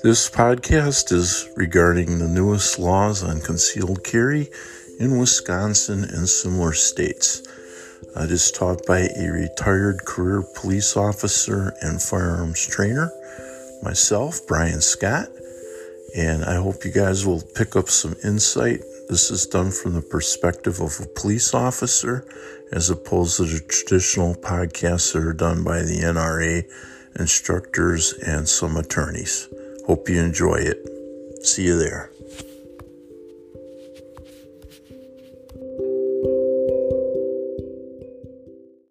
This podcast is regarding the newest laws on concealed carry in Wisconsin and similar states. It is taught by a retired career police officer and firearms trainer, myself, Brian Scott, and I hope you guys will pick up some insight. This is done from the perspective of a police officer as opposed to the traditional podcasts that are done by the NRA instructors and some attorneys. Hope you enjoy it. See you there.